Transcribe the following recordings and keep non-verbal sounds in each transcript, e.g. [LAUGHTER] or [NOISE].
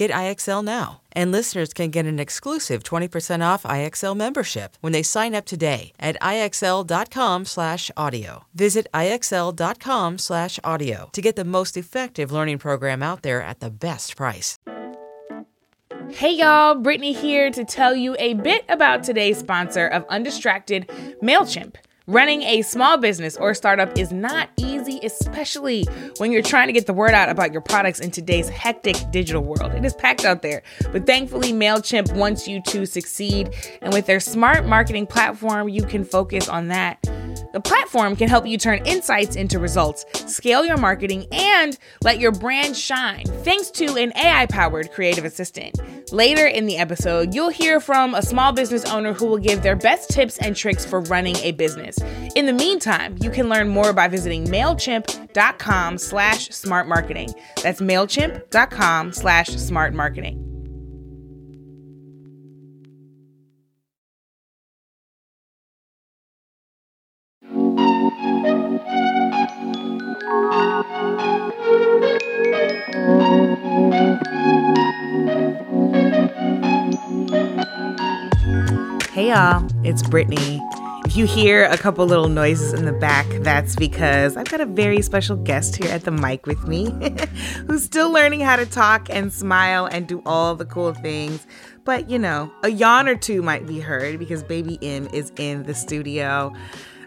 Get IXL now. And listeners can get an exclusive 20% off IXL membership when they sign up today at IXL.com/audio. Visit IXL.com/audio to get the most effective learning program out there at the best price. Hey y'all, Brittany here to tell you a bit about today's sponsor of Undistracted, MailChimp. Running a small business or startup is not easy, especially when you're trying to get the word out about your products in today's hectic digital world. It is packed out there. But thankfully, MailChimp wants you to succeed. And with their smart marketing platform, you can focus on that. The platform can help you turn insights into results, scale your marketing, and let your brand shine thanks to an AI powered creative assistant. Later in the episode, you'll hear from a small business owner who will give their best tips and tricks for running a business. In the meantime, you can learn more by visiting MailChimp.com slash smart marketing. That's MailChimp.com slash smart marketing. Hey y'all, it's Brittany. If you hear a couple little noises in the back, that's because I've got a very special guest here at the mic with me [LAUGHS] who's still learning how to talk and smile and do all the cool things. But you know, a yawn or two might be heard because baby M is in the studio.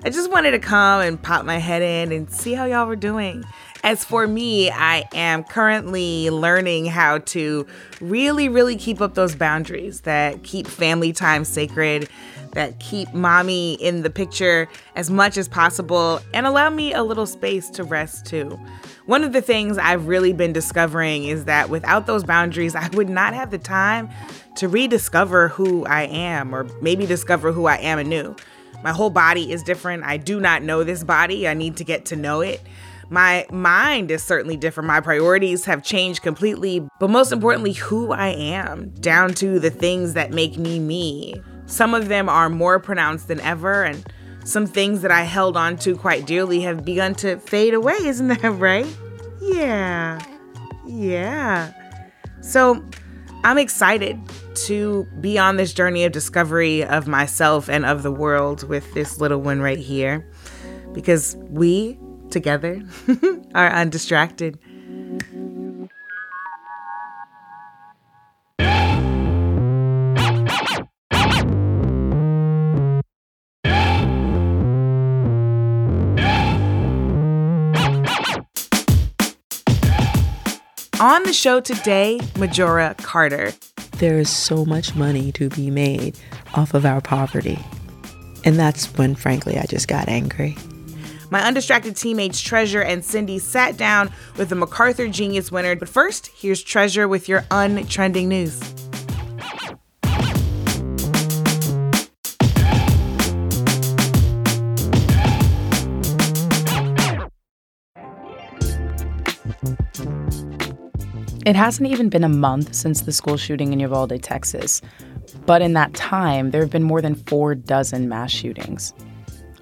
I just wanted to come and pop my head in and see how y'all were doing. As for me, I am currently learning how to really, really keep up those boundaries that keep family time sacred, that keep mommy in the picture as much as possible, and allow me a little space to rest too. One of the things I've really been discovering is that without those boundaries, [LAUGHS] I would not have the time to rediscover who I am or maybe discover who I am anew. My whole body is different. I do not know this body. I need to get to know it. My mind is certainly different. My priorities have changed completely, but most importantly, who I am, down to the things that make me me. Some of them are more pronounced than ever, and some things that I held on to quite dearly have begun to fade away, [LAUGHS] isn't that right? Yeah. Yeah. So I'm excited to be on this journey of discovery of myself and of the world with this little one right here because we together [LAUGHS] are undistracted. On the show today, Majora Carter. There is so much money to be made off of our poverty. And that's when, frankly, I just got angry. My undistracted teammates Treasure and Cindy sat down with the MacArthur Genius winner. But first, here's Treasure with your untrending news. It hasn't even been a month since the school shooting in Uvalde, Texas. But in that time, there have been more than four dozen mass shootings.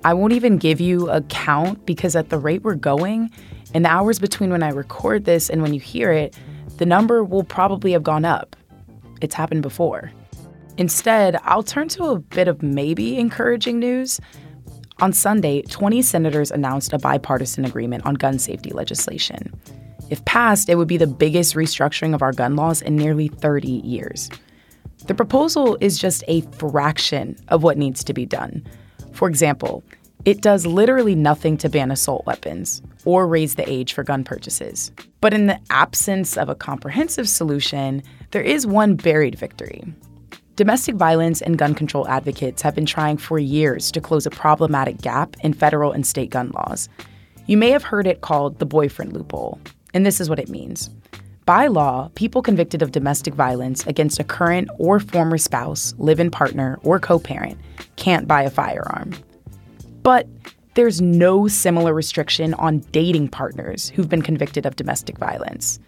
I won't even give you a count because at the rate we're going, in the hours between when I record this and when you hear it, the number will probably have gone up. It's happened before. Instead, I'll turn to a bit of maybe encouraging news. On Sunday, 20 senators announced a bipartisan agreement on gun safety legislation. If passed, it would be the biggest restructuring of our gun laws in nearly 30 years. The proposal is just a fraction of what needs to be done. For example, it does literally nothing to ban assault weapons or raise the age for gun purchases. But in the absence of a comprehensive solution, there is one buried victory. Domestic violence and gun control advocates have been trying for years to close a problematic gap in federal and state gun laws. You may have heard it called the boyfriend loophole, and this is what it means. By law, people convicted of domestic violence against a current or former spouse, live in partner, or co parent can't buy a firearm. But there's no similar restriction on dating partners who've been convicted of domestic violence.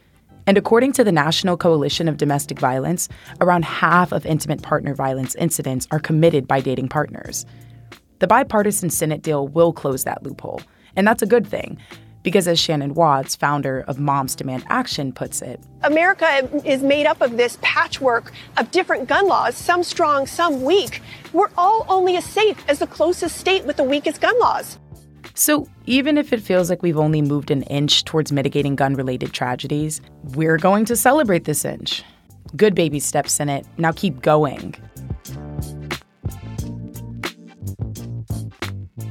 And according to the National Coalition of Domestic Violence, around half of intimate partner violence incidents are committed by dating partners. The bipartisan Senate deal will close that loophole, and that's a good thing. Because, as Shannon Watts, founder of Moms Demand Action, puts it, America is made up of this patchwork of different gun laws, some strong, some weak. We're all only as safe as the closest state with the weakest gun laws. So, even if it feels like we've only moved an inch towards mitigating gun related tragedies, we're going to celebrate this inch. Good baby steps in it. Now keep going.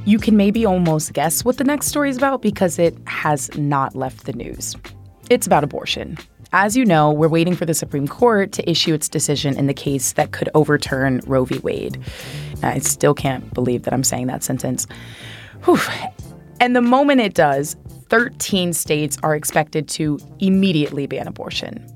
You can maybe almost guess what the next story is about because it has not left the news. It's about abortion. As you know, we're waiting for the Supreme Court to issue its decision in the case that could overturn Roe v. Wade. I still can't believe that I'm saying that sentence. Whew. And the moment it does, 13 states are expected to immediately ban abortion.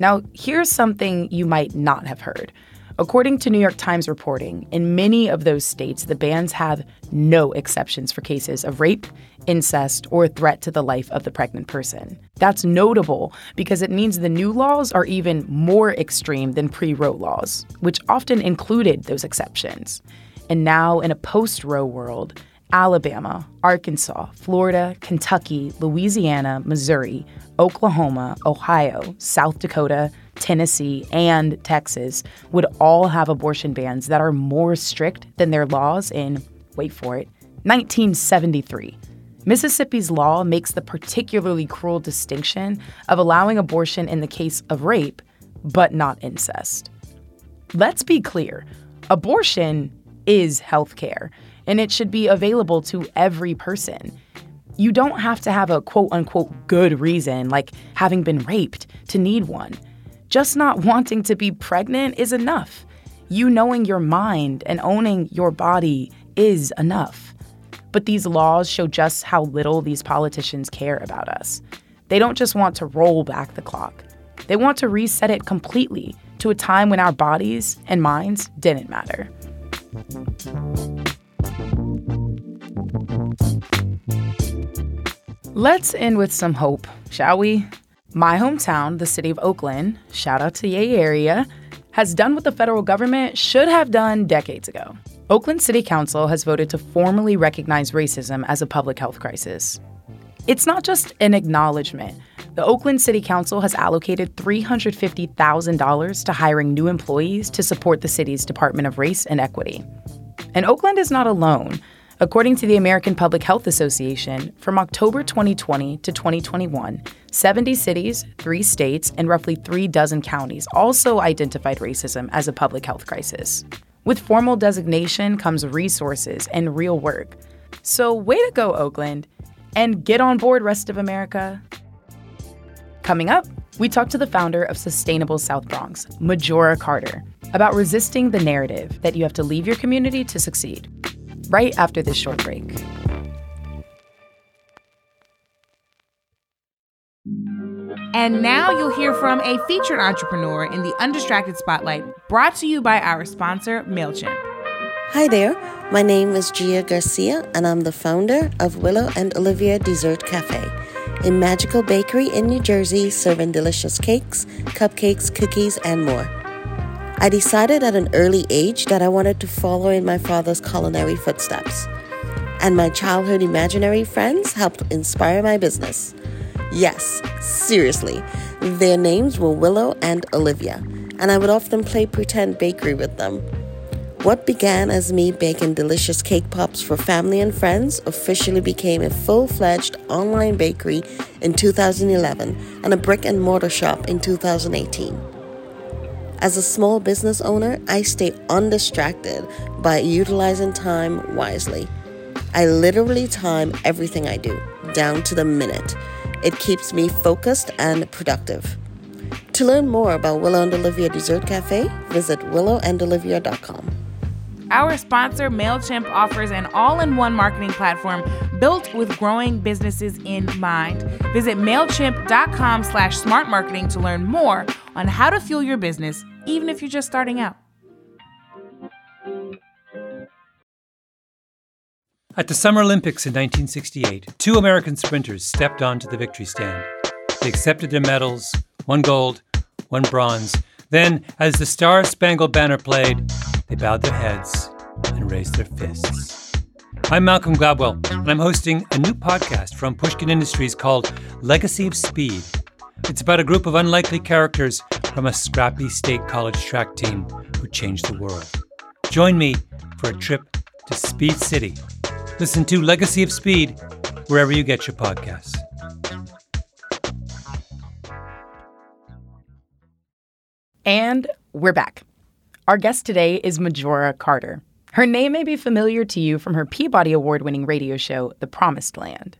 Now, here's something you might not have heard. According to New York Times reporting, in many of those states, the bans have no exceptions for cases of rape, incest, or threat to the life of the pregnant person. That's notable because it means the new laws are even more extreme than pre Roe laws, which often included those exceptions. And now, in a post Roe world, Alabama, Arkansas, Florida, Kentucky, Louisiana, Missouri, Oklahoma, Ohio, South Dakota, Tennessee, and Texas would all have abortion bans that are more strict than their laws in, wait for it, 1973. Mississippi's law makes the particularly cruel distinction of allowing abortion in the case of rape, but not incest. Let's be clear abortion is health care, and it should be available to every person. You don't have to have a quote unquote good reason, like having been raped, to need one. Just not wanting to be pregnant is enough. You knowing your mind and owning your body is enough. But these laws show just how little these politicians care about us. They don't just want to roll back the clock, they want to reset it completely to a time when our bodies and minds didn't matter. Let's end with some hope, shall we? My hometown, the city of Oakland, shout out to Yay Area, has done what the federal government should have done decades ago. Oakland City Council has voted to formally recognize racism as a public health crisis. It's not just an acknowledgement. The Oakland City Council has allocated $350,000 to hiring new employees to support the city's Department of Race and Equity. And Oakland is not alone. According to the American Public Health Association, from October 2020 to 2021, 70 cities, three states, and roughly three dozen counties also identified racism as a public health crisis. With formal designation comes resources and real work. So, way to go, Oakland, and get on board, rest of America. Coming up, we talk to the founder of Sustainable South Bronx, Majora Carter, about resisting the narrative that you have to leave your community to succeed right after this short break. And now you'll hear from a featured entrepreneur in the Undistracted Spotlight, brought to you by our sponsor, MailChimp. Hi there, my name is Gia Garcia, and I'm the founder of Willow and Olivia Dessert Cafe, a magical bakery in New Jersey serving delicious cakes, cupcakes, cookies, and more. I decided at an early age that I wanted to follow in my father's culinary footsteps. And my childhood imaginary friends helped inspire my business. Yes, seriously, their names were Willow and Olivia, and I would often play pretend bakery with them. What began as me baking delicious cake pops for family and friends officially became a full fledged online bakery in 2011 and a brick and mortar shop in 2018. As a small business owner, I stay undistracted by utilizing time wisely. I literally time everything I do, down to the minute. It keeps me focused and productive. To learn more about Willow and Olivia Dessert Cafe, visit willowandolivia.com. Our sponsor, MailChimp, offers an all in one marketing platform built with growing businesses in mind. Visit MailChimp.com slash smart marketing to learn more on how to fuel your business, even if you're just starting out. At the Summer Olympics in 1968, two American sprinters stepped onto the victory stand. They accepted their medals, one gold, one bronze. Then, as the Star Spangled Banner played, they bowed their heads and raised their fists. I'm Malcolm Gladwell, and I'm hosting a new podcast from Pushkin Industries called Legacy of Speed. It's about a group of unlikely characters from a scrappy state college track team who changed the world. Join me for a trip to Speed City. Listen to Legacy of Speed wherever you get your podcasts. And we're back. Our guest today is Majora Carter. Her name may be familiar to you from her Peabody Award winning radio show, The Promised Land.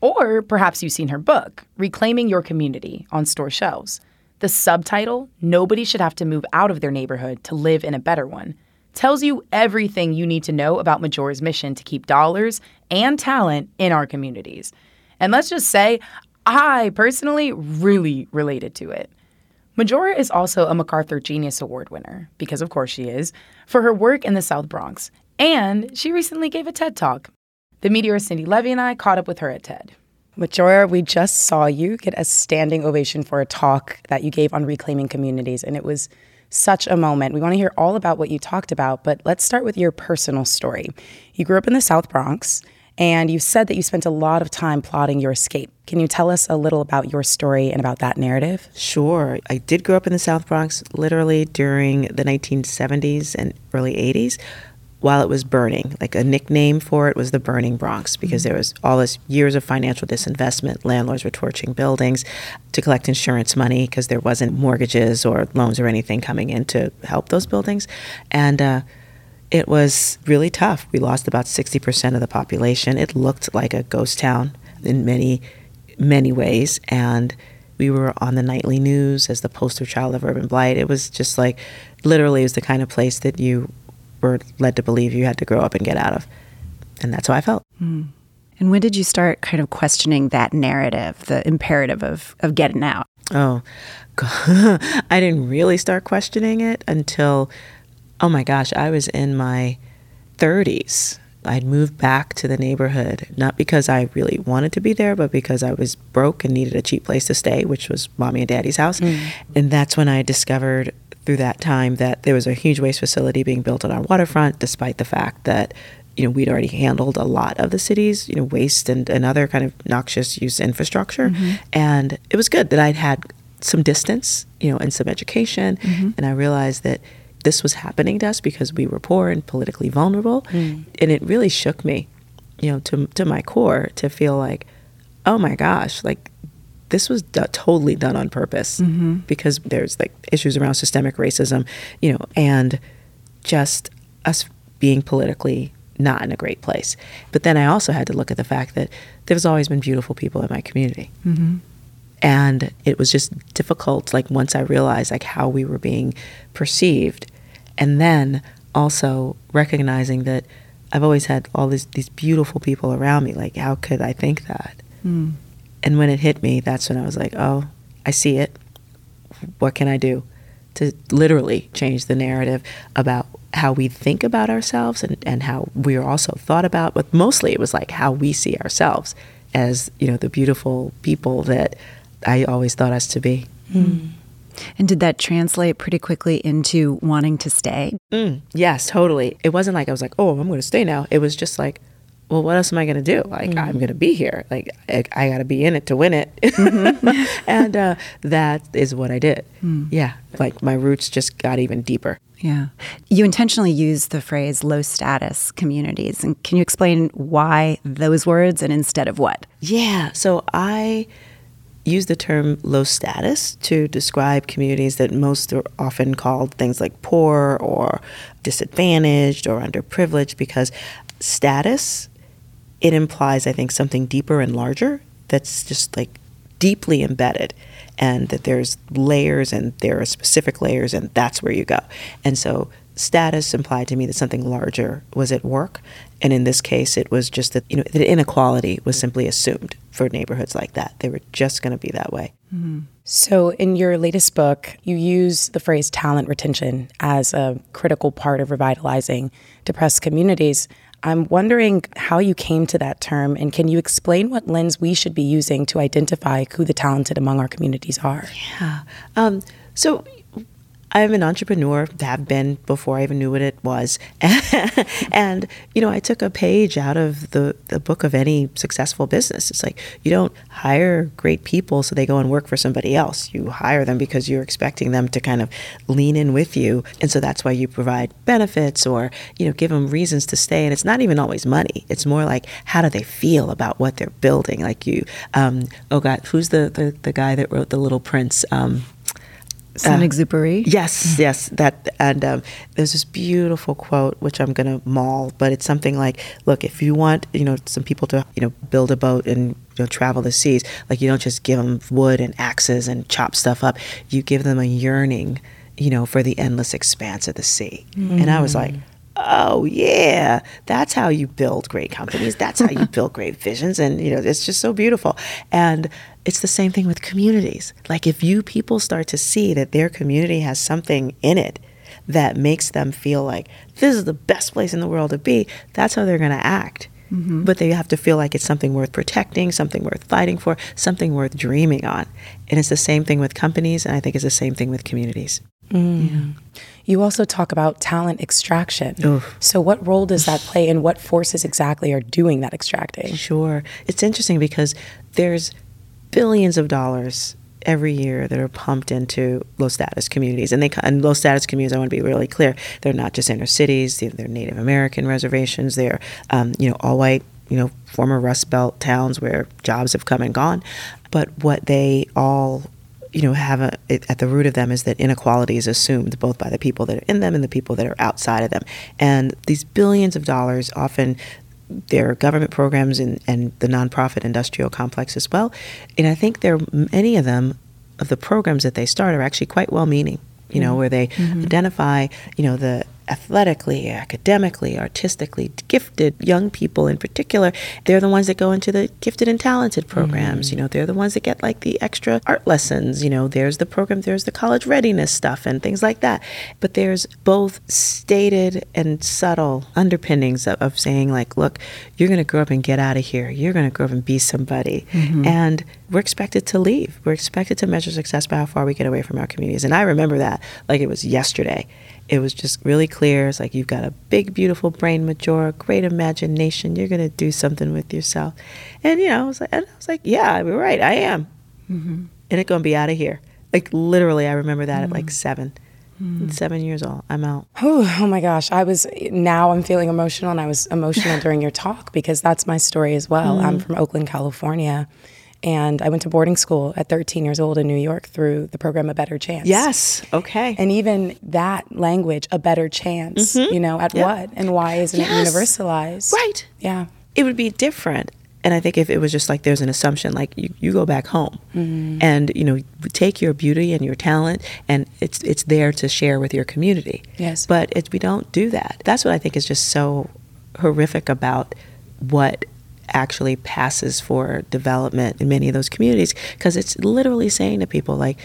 Or perhaps you've seen her book, Reclaiming Your Community, on store shelves. The subtitle, Nobody Should Have to Move Out of Their Neighborhood to Live in a Better One, tells you everything you need to know about Majora's mission to keep dollars and talent in our communities. And let's just say, I personally really related to it. Majora is also a MacArthur Genius Award winner, because of course she is, for her work in the South Bronx. And she recently gave a TED Talk. The meteor Cindy Levy and I caught up with her at TED. Majora, we just saw you get a standing ovation for a talk that you gave on reclaiming communities, and it was such a moment. We want to hear all about what you talked about, but let's start with your personal story. You grew up in the South Bronx, and you said that you spent a lot of time plotting your escape. Can you tell us a little about your story and about that narrative? Sure. I did grow up in the South Bronx literally during the 1970s and early 80s while it was burning. Like a nickname for it was the burning Bronx because there was all this years of financial disinvestment. Landlords were torching buildings to collect insurance money because there wasn't mortgages or loans or anything coming in to help those buildings. And uh, it was really tough. We lost about 60% of the population. It looked like a ghost town in many, many ways. And we were on the nightly news as the poster child of urban blight. It was just like, literally, it was the kind of place that you were led to believe you had to grow up and get out of. And that's how I felt. Mm. And when did you start kind of questioning that narrative, the imperative of, of getting out? Oh, [LAUGHS] I didn't really start questioning it until oh my gosh, I was in my 30s. I'd moved back to the neighborhood, not because I really wanted to be there, but because I was broke and needed a cheap place to stay, which was mommy and daddy's house. Mm. And that's when I discovered through that time that there was a huge waste facility being built on our waterfront, despite the fact that you know, we'd already handled a lot of the city's, you know, waste and, and other kind of noxious use infrastructure. Mm-hmm. And it was good that I'd had some distance, you know, and some education. Mm-hmm. And I realized that this was happening to us because we were poor and politically vulnerable. Mm. And it really shook me, you know, to, to my core to feel like, oh my gosh, like this was d- totally done on purpose mm-hmm. because there's like issues around systemic racism, you know, and just us being politically not in a great place. But then I also had to look at the fact that there's always been beautiful people in my community. Mm-hmm and it was just difficult like once i realized like how we were being perceived. And then also recognizing that i've always had all these these beautiful people around me like how could i think that? Mm. and when it hit me that's when i was like oh i see it. What can i do to literally change the narrative about how we think about ourselves and, and how we are also thought about? But mostly it was like how we see ourselves as you know the beautiful people that I always thought us to be. Mm. And did that translate pretty quickly into wanting to stay? Mm, yes, totally. It wasn't like I was like, oh, I'm going to stay now. It was just like, well, what else am I going to do? Like, mm. I'm going to be here. Like, I, I got to be in it to win it. Mm-hmm. [LAUGHS] and uh, that is what I did. Mm. Yeah. Like, my roots just got even deeper. Yeah. You intentionally use the phrase low status communities. And can you explain why those words and instead of what? Yeah. So I use the term low status to describe communities that most are often called things like poor or disadvantaged or underprivileged because status it implies i think something deeper and larger that's just like deeply embedded and that there's layers and there are specific layers and that's where you go. And so status implied to me that something larger was at work. And in this case, it was just that, you know, that inequality was simply assumed for neighborhoods like that. They were just going to be that way. Mm-hmm. So, in your latest book, you use the phrase talent retention as a critical part of revitalizing depressed communities. I'm wondering how you came to that term, and can you explain what lens we should be using to identify who the talented among our communities are? Yeah. Um, so, I'm an entrepreneur, have been before I even knew what it was. [LAUGHS] and, you know, I took a page out of the, the book of any successful business. It's like you don't hire great people so they go and work for somebody else. You hire them because you're expecting them to kind of lean in with you. And so that's why you provide benefits or, you know, give them reasons to stay. And it's not even always money. It's more like how do they feel about what they're building? Like you, um, oh God, who's the, the, the guy that wrote The Little Prince? Um, Saint-Exupéry. Uh, yes, yes. That and um, there's this beautiful quote which I'm going to maul, but it's something like, "Look, if you want, you know, some people to, you know, build a boat and you know, travel the seas, like you don't just give them wood and axes and chop stuff up. You give them a yearning, you know, for the endless expanse of the sea." Mm. And I was like, oh yeah that's how you build great companies that's how you build great visions and you know it's just so beautiful and it's the same thing with communities like if you people start to see that their community has something in it that makes them feel like this is the best place in the world to be that's how they're going to act mm-hmm. but they have to feel like it's something worth protecting something worth fighting for something worth dreaming on and it's the same thing with companies and i think it's the same thing with communities mm. yeah. You also talk about talent extraction. Oof. So, what role does that play, and what forces exactly are doing that extracting? Sure. It's interesting because there's billions of dollars every year that are pumped into low status communities. And they and low status communities, I want to be really clear, they're not just inner cities, they're Native American reservations, they're um, you know all white, you know former Rust Belt towns where jobs have come and gone. But what they all you know, have a, at the root of them is that inequality is assumed both by the people that are in them and the people that are outside of them. And these billions of dollars often there are government programs and, and the nonprofit industrial complex as well. And I think there many of them of the programs that they start are actually quite well meaning, you know, mm-hmm. where they mm-hmm. identify, you know, the athletically, academically, artistically gifted young people in particular, they're the ones that go into the gifted and talented programs. Mm. You know, they're the ones that get like the extra art lessons. You know, there's the program, there's the college readiness stuff and things like that. But there's both stated and subtle underpinnings of, of saying, like, look, you're going to grow up and get out of here. You're going to grow up and be somebody. Mm-hmm. And we're expected to leave. We're expected to measure success by how far we get away from our communities. And I remember that like it was yesterday it was just really clear. It's like you've got a big, beautiful brain, mature, great imagination. You're gonna do something with yourself, and you know, I was like, and I was like, yeah, you're right, I am, mm-hmm. and it's gonna be out of here. Like literally, I remember that mm-hmm. at like mm-hmm. 7 mm-hmm. Seven years old, I'm out. Oh, [SIGHS] oh my gosh, I was now I'm feeling emotional, and I was emotional [LAUGHS] during your talk because that's my story as well. I'm mm-hmm. from Oakland, California and I went to boarding school at 13 years old in New York through the program A Better Chance. Yes. Okay. And even that language, a better chance, mm-hmm. you know, at yep. what and why isn't yes. it universalized? Right. Yeah. It would be different. And I think if it was just like there's an assumption, like you, you go back home mm-hmm. and, you know, take your beauty and your talent and it's it's there to share with your community. Yes. But it, we don't do that. That's what I think is just so horrific about what actually passes for development in many of those communities because it's literally saying to people like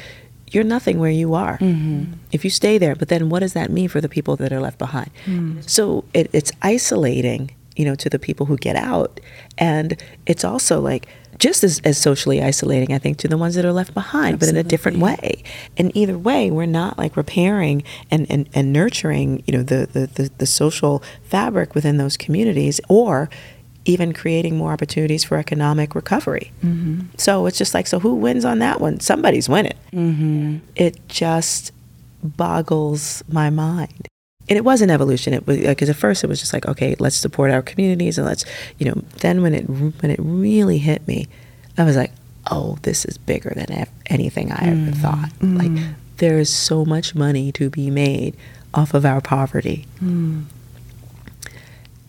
you're nothing where you are mm-hmm. if you stay there but then what does that mean for the people that are left behind mm. so it, it's isolating you know to the people who get out and it's also like just as, as socially isolating i think to the ones that are left behind Absolutely. but in a different way and either way we're not like repairing and, and, and nurturing you know the, the, the, the social fabric within those communities or even creating more opportunities for economic recovery. Mm-hmm. So it's just like, so who wins on that one? Somebody's winning. Mm-hmm. It just boggles my mind. And it was an evolution. It was because at first it was just like, okay, let's support our communities and let's, you know. Then when it when it really hit me, I was like, oh, this is bigger than anything I ever mm-hmm. thought. Like mm-hmm. there is so much money to be made off of our poverty. Mm.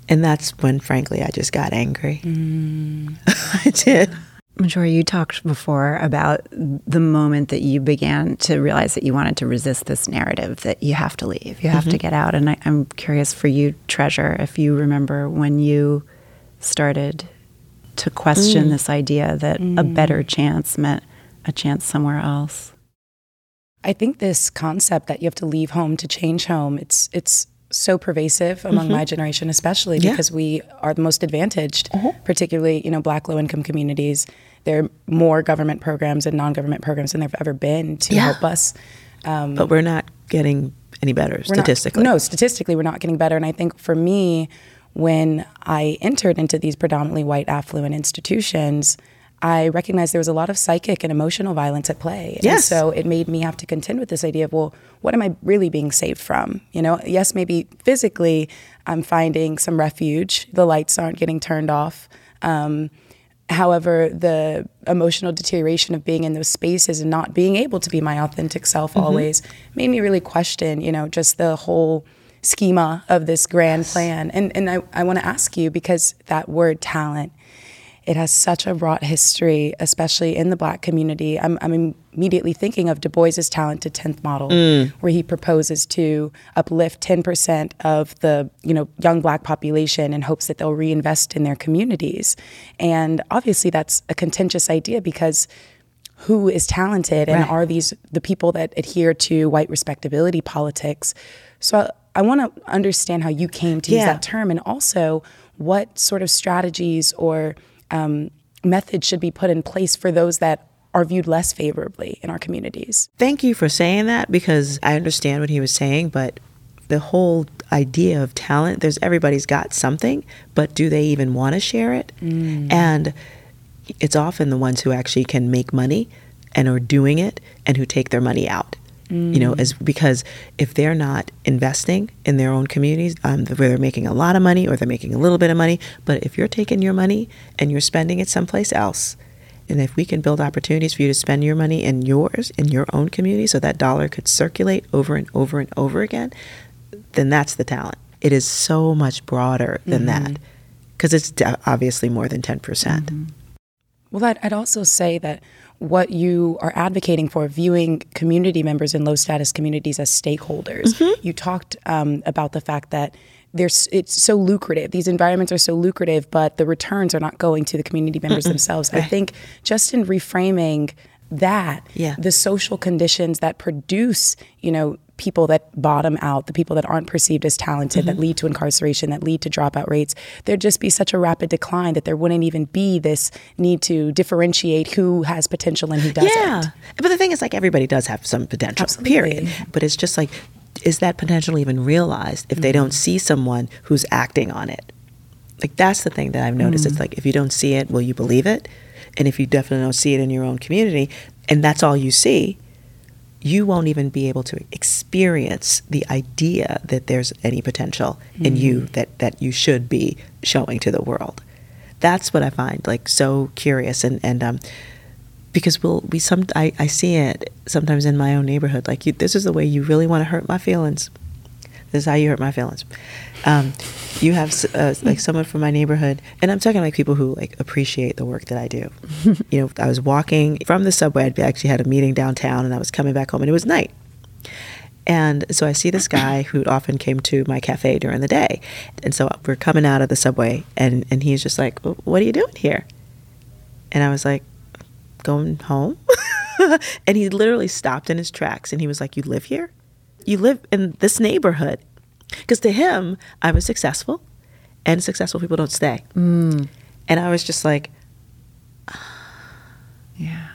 And that's when, frankly, I just got angry. Mm. [LAUGHS] I did. Majora, you talked before about the moment that you began to realize that you wanted to resist this narrative that you have to leave, you have mm-hmm. to get out. And I, am curious for you, Treasure, if you remember when you started to question mm. this idea that mm. a better chance meant a chance somewhere else. I think this concept that you have to leave home to change home, it's it's so pervasive among mm-hmm. my generation, especially yeah. because we are the most advantaged, uh-huh. particularly, you know, black low income communities. There are more government programs and non government programs than there've ever been to yeah. help us. Um, but we're not getting any better statistically. Not, no, statistically, we're not getting better. And I think for me, when I entered into these predominantly white affluent institutions, I recognized there was a lot of psychic and emotional violence at play. Yes. And so it made me have to contend with this idea of, well, what am I really being saved from? You know, yes, maybe physically I'm finding some refuge. The lights aren't getting turned off. Um, however, the emotional deterioration of being in those spaces and not being able to be my authentic self mm-hmm. always made me really question, you know, just the whole schema of this grand yes. plan. And and I, I want to ask you because that word talent it has such a wrought history, especially in the black community. I'm, I'm immediately thinking of Du Bois's talented 10th model, mm. where he proposes to uplift 10% of the you know young black population in hopes that they'll reinvest in their communities. And obviously that's a contentious idea because who is talented and right. are these the people that adhere to white respectability politics? So I, I want to understand how you came to yeah. use that term and also what sort of strategies or um, methods should be put in place for those that are viewed less favorably in our communities. Thank you for saying that because I understand what he was saying, but the whole idea of talent, there's everybody's got something, but do they even want to share it? Mm. And it's often the ones who actually can make money and are doing it and who take their money out. Mm. You know, as because if they're not investing in their own communities, um, where they're making a lot of money or they're making a little bit of money, but if you're taking your money and you're spending it someplace else, and if we can build opportunities for you to spend your money in yours, in your own community, so that dollar could circulate over and over and over again, then that's the talent. It is so much broader than mm-hmm. that because it's obviously more than 10%. percent mm hmm Well, I'd, I'd also say that what you are advocating for, viewing community members in low status communities as stakeholders. Mm-hmm. You talked um, about the fact that there's it's so lucrative. These environments are so lucrative, but the returns are not going to the community members Mm-mm. themselves. Right. I think just in reframing that, yeah. the social conditions that produce, you know, people that bottom out, the people that aren't perceived as talented, mm-hmm. that lead to incarceration, that lead to dropout rates, there'd just be such a rapid decline that there wouldn't even be this need to differentiate who has potential and who doesn't. Yeah. But the thing is, like, everybody does have some potential, Absolutely. period. But it's just like, is that potential even realized if mm-hmm. they don't see someone who's acting on it? Like, that's the thing that I've noticed. Mm-hmm. It's like, if you don't see it, will you believe it? And if you definitely don't see it in your own community, and that's all you see, you won't even be able to experience the idea that there's any potential mm-hmm. in you mm. that, that you should be showing to the world. That's what I find like so curious and, and um, because we'll we some I, I see it sometimes in my own neighborhood like you, this is the way you really want to hurt my feelings this is how you hurt my feelings um, you have uh, like someone from my neighborhood, and I'm talking like people who like appreciate the work that I do. [LAUGHS] you know, I was walking from the subway. I'd actually had a meeting downtown, and I was coming back home, and it was night. And so I see this guy who often came to my cafe during the day. And so we're coming out of the subway, and, and he's just like, What are you doing here? And I was like, Going home? [LAUGHS] and he literally stopped in his tracks and he was like, You live here? You live in this neighborhood? Because to him, I was successful, and successful people don't stay. Mm. And I was just like, [SIGHS] yeah.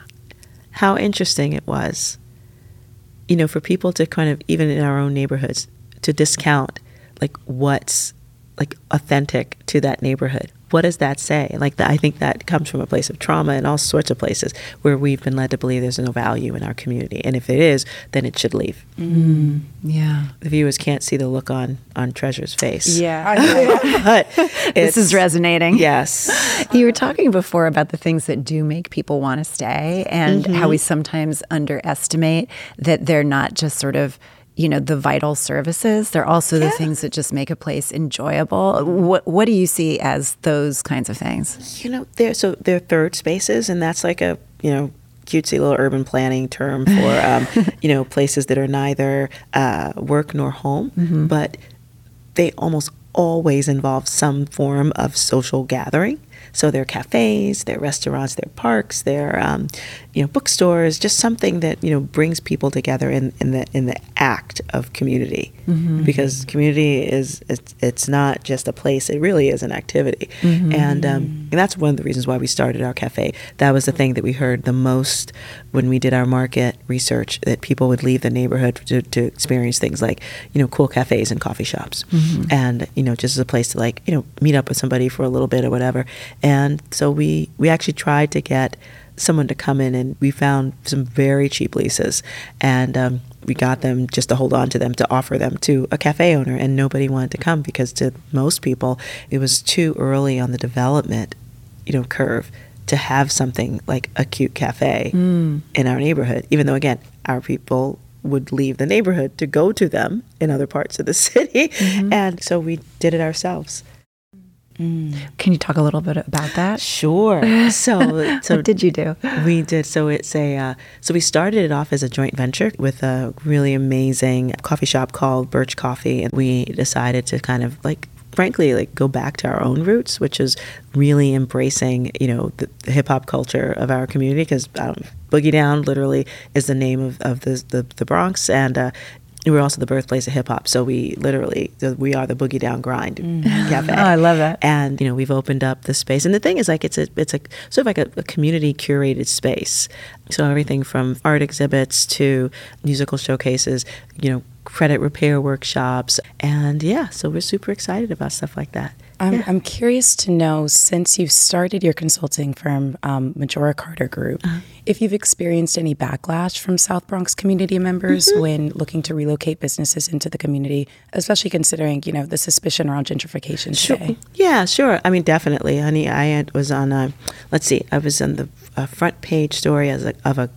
How interesting it was, you know, for people to kind of, even in our own neighborhoods, to discount like what's like authentic to that neighborhood what does that say? Like, the, I think that comes from a place of trauma and all sorts of places where we've been led to believe there's no value in our community, and if it is, then it should leave. Mm, yeah, the viewers can't see the look on on Treasure's face. Yeah, [LAUGHS] [LAUGHS] but this is resonating. Yes, you were talking before about the things that do make people want to stay, and mm-hmm. how we sometimes underestimate that they're not just sort of you know the vital services. They're also yeah. the things that just make a place enjoyable. What what do you see as those kinds of things? You know they're so they're third spaces and that's like a you know cutesy little urban planning term for [LAUGHS] um, you know places that are neither uh, work nor home. Mm-hmm. but they almost always involve some form of social gathering so there are cafes, there are restaurants, there are parks, there are um, you know bookstores, just something that you know brings people together in, in the in the act of community. Mm-hmm. Because community is it's, it's not just a place; it really is an activity, mm-hmm. and um, and that's one of the reasons why we started our cafe. That was the thing that we heard the most when we did our market research that people would leave the neighborhood to, to experience things like you know cool cafes and coffee shops, mm-hmm. and you know just as a place to like you know meet up with somebody for a little bit or whatever. And so we, we actually tried to get someone to come in and we found some very cheap leases and um, we got them just to hold on to them to offer them to a cafe owner and nobody wanted to come because to most people it was too early on the development you know curve to have something like a cute cafe mm. in our neighborhood even though again our people would leave the neighborhood to go to them in other parts of the [LAUGHS] city mm-hmm. and so we did it ourselves Mm. Can you talk a little bit about that? Sure. [LAUGHS] So, so what did you do? We did. So it's a. Uh, so we started it off as a joint venture with a really amazing coffee shop called Birch Coffee, and we decided to kind of like frankly like go back to our own roots which is really embracing you know the, the hip hop culture of our community because um, boogie down literally is the name of, of the, the, the bronx and uh, we're also the birthplace of hip hop, so we literally we are the boogie down grind mm. cafe. [LAUGHS] oh, I love that. And you know, we've opened up the space, and the thing is, like, it's a it's a sort of like a, a community curated space. So everything from art exhibits to musical showcases, you know, credit repair workshops, and yeah, so we're super excited about stuff like that. I'm, yeah. I'm curious to know since you've started your consulting firm, um, Majora Carter Group, uh-huh. if you've experienced any backlash from South Bronx community members mm-hmm. when looking to relocate businesses into the community, especially considering you know the suspicion around gentrification sure. today. Yeah, sure. I mean, definitely, honey. I was on. A, let's see, I was on the front page story as a, of a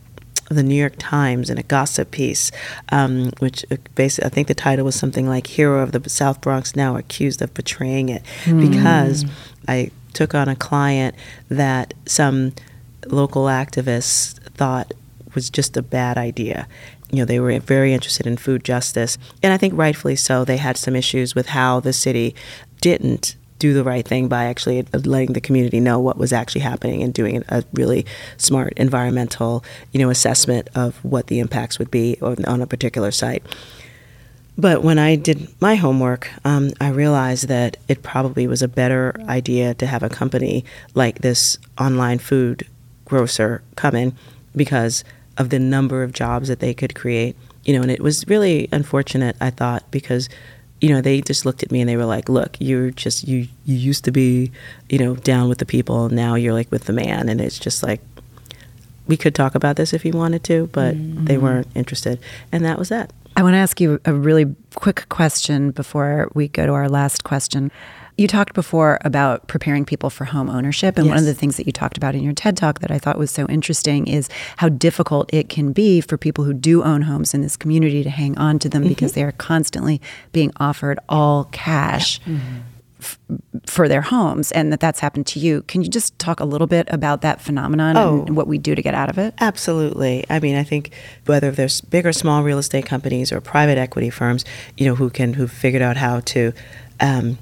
the New York Times in a gossip piece, um, which uh, basically I think the title was something like "Hero of the South Bronx Now Accused of Betraying It," mm. because I took on a client that some local activists thought was just a bad idea. You know, they were very interested in food justice, and I think rightfully so. They had some issues with how the city didn't do the right thing by actually letting the community know what was actually happening and doing a really smart environmental, you know, assessment of what the impacts would be on a particular site. But when I did my homework, um, I realized that it probably was a better idea to have a company like this online food grocer come in because of the number of jobs that they could create. You know, and it was really unfortunate, I thought, because you know, they just looked at me and they were like, "Look, you're just you you used to be, you know, down with the people, now you're like with the man." And it's just like we could talk about this if you wanted to, but mm-hmm. they weren't interested. And that was that. I want to ask you a really quick question before we go to our last question. You talked before about preparing people for home ownership. And yes. one of the things that you talked about in your TED talk that I thought was so interesting is how difficult it can be for people who do own homes in this community to hang on to them mm-hmm. because they are constantly being offered all cash. Mm-hmm. for their homes, and that that's happened to you. Can you just talk a little bit about that phenomenon oh, and, and what we do to get out of it? Absolutely. I mean, I think whether there's big or small real estate companies or private equity firms, you know, who can who figured out how to um,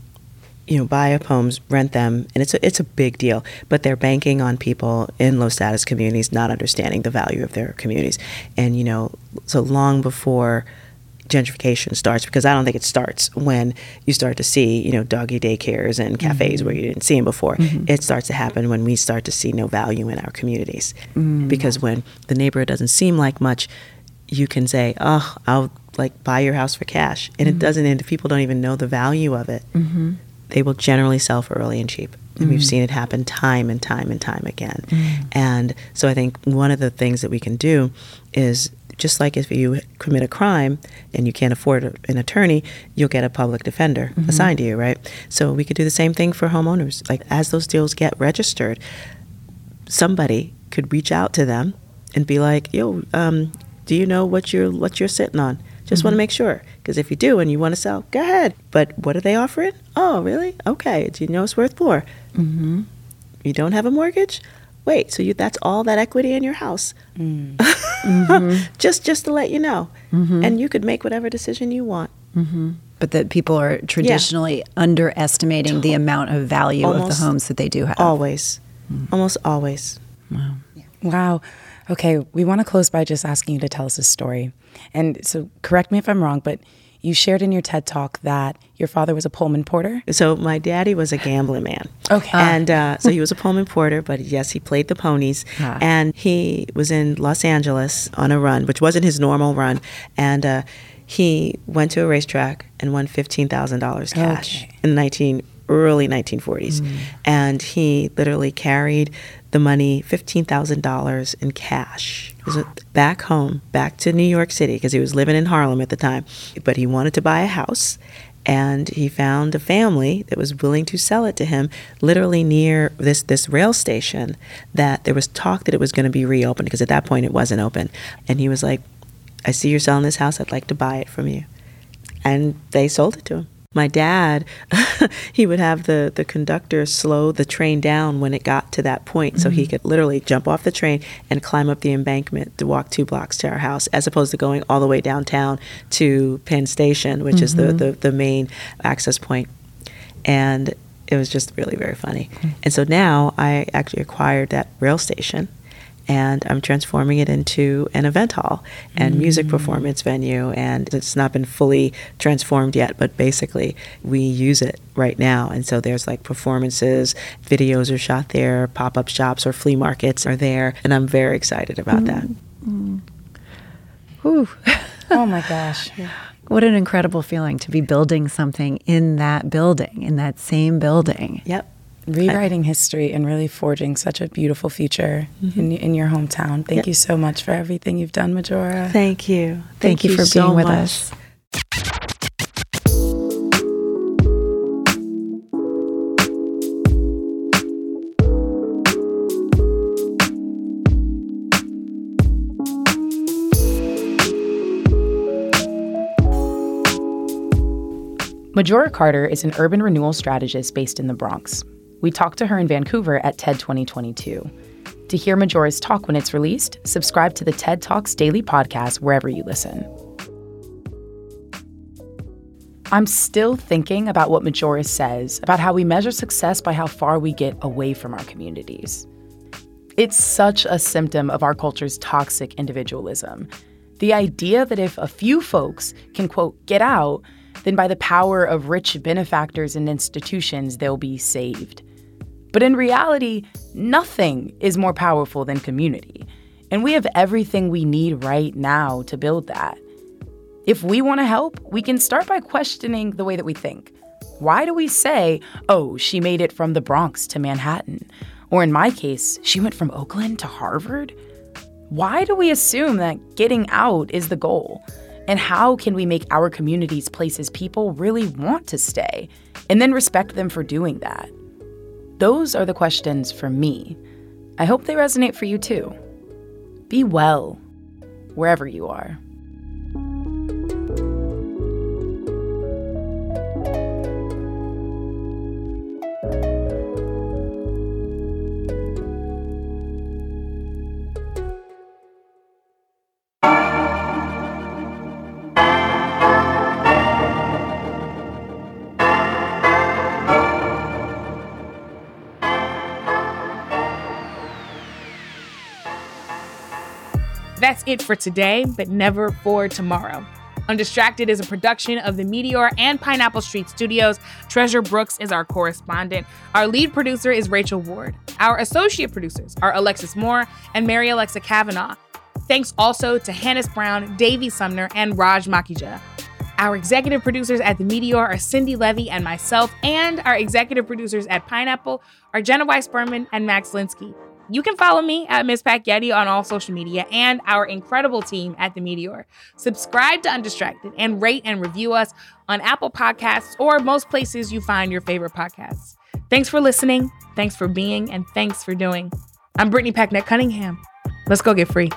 you know, buy up homes, rent them, and it's a, it's a big deal. But they're banking on people in low status communities not understanding the value of their communities, and you know, so long before gentrification starts, because I don't think it starts when you start to see you know doggy daycares and cafes mm-hmm. where you didn't see them before. Mm-hmm. It starts to happen when we start to see no value in our communities, mm-hmm. because when the neighborhood doesn't seem like much, you can say, oh, I'll like buy your house for cash, and it mm-hmm. doesn't. And people don't even know the value of it mm-hmm they will generally sell for early and cheap. And mm. we've seen it happen time and time and time again. Mm. And so I think one of the things that we can do is just like if you commit a crime and you can't afford an attorney, you'll get a public defender mm-hmm. assigned to you, right? So we could do the same thing for homeowners. Like as those deals get registered, somebody could reach out to them and be like, "Yo, um, do you know what you're what you're sitting on? Just Mm-hmm. want to make sure. Because if you do and you want to sell, go ahead. But what are they offering? Oh, really? Okay. Do you know it's worth more? Mm-hmm. You don't have a mortgage? Wait, so you that's all that equity in your house? Mm. [LAUGHS] Mm-hmm. just just to let you know, mm-hmm. and you could make whatever decision you want. Mm-hmm. But that people are traditionally underestimating the amount of value of the homes that they do have. Always, mm. almost always. Wow. Wow. Okay, we want to close by just asking you to tell us a story. And so, correct me if I'm wrong, but you shared in your TED talk that your father was a Pullman porter. So my daddy was a gambling man. Okay. And uh, so he was a Pullman porter, but yes, he played the ponies. Ah. And he was in Los Angeles on a run, which wasn't his normal run. And uh, he went to a racetrack and won fifteen thousand dollars cash Okay. in the nineteen early 1940s. Mm. And he literally carried the money, $15,000 in cash. Was back home, back to New York City, because he was living in Harlem at the time. But he wanted to buy a house and he found a family that was willing to sell it to him literally near this this rail station that there was talk that it was going to be reopened because at that point it wasn't open and he was like i see you're selling this house i'd like to buy it from you and they sold it to him my dad [LAUGHS] he would have the the conductor slow the train down when it got to that point. So he mm-hmm. could literally jump off the train and climb up the embankment to walk two blocks to our house as opposed to going all the way downtown to penn station which is the, mm-hmm. the the main access point. point and it was just really very funny. Mm-hmm. And so now i actually acquired that rail station and I'm transforming it into an event hall and mm. music performance venue. And it's not been fully transformed yet, but basically we use it right now. And so there's like performances, videos are shot there, pop up shops or flea markets are there. And I'm very excited about mm. that. Mm. Whew. [LAUGHS] Oh my gosh. [LAUGHS] What an incredible feeling to be building something in that building, in that same building. Yep. Rewriting history and really forging such a beautiful future mm-hmm. in, in your hometown. Thank Yep. you so much for everything you've done, Majora. Thank you. Thank, you, for so being with much. us. Majora Carter is an urban renewal strategist based in the Bronx. We talked to her in Vancouver at TED 2022. To hear Majora's talk when it's released, subscribe to the TED Talks daily podcast wherever you listen. I'm still thinking about what Majora says about how we measure success by how far we get away from our communities. It's such a symptom of our culture's toxic individualism. The idea that if a few folks can, quote, get out, then by the power of rich benefactors and institutions, they'll be saved. But in reality, nothing is more powerful than community. And we have everything we need right now to build that. If we want to help, we can start by questioning the way that we think. Why do we say, oh, she made it from the Bronx to Manhattan? Or in my case, she went from Oakland to Harvard? Why do we assume that getting out is the goal? And how can we make our communities places people really want to stay and then respect them for doing that? Those are the questions for me. I hope they resonate for you too. Be well, wherever you are. That's it for today, but never for tomorrow. Undistracted is a production of the Meteor and Pineapple Street Studios. Treasure Brooks is our correspondent. Our lead producer is Rachel Ward. Our associate producers are Alexis Moore and Mary Alexa Kavanaugh. Thanks also to Hannis Brown, Davey Sumner, and Raj Makija. Our executive producers at the Meteor are Cindy Levy and myself, and our executive producers at Pineapple are Jenna Weiss Berman and Max Linsky. You can follow me at Miss Packyetti on all social media and our incredible team at The Meteor. Subscribe to Undistracted and rate and review us on Apple Podcasts or most places you find your favorite podcasts. Thanks for listening, thanks for being, and thanks for doing. I'm Brittany Packnett Cunningham. Let's go get free.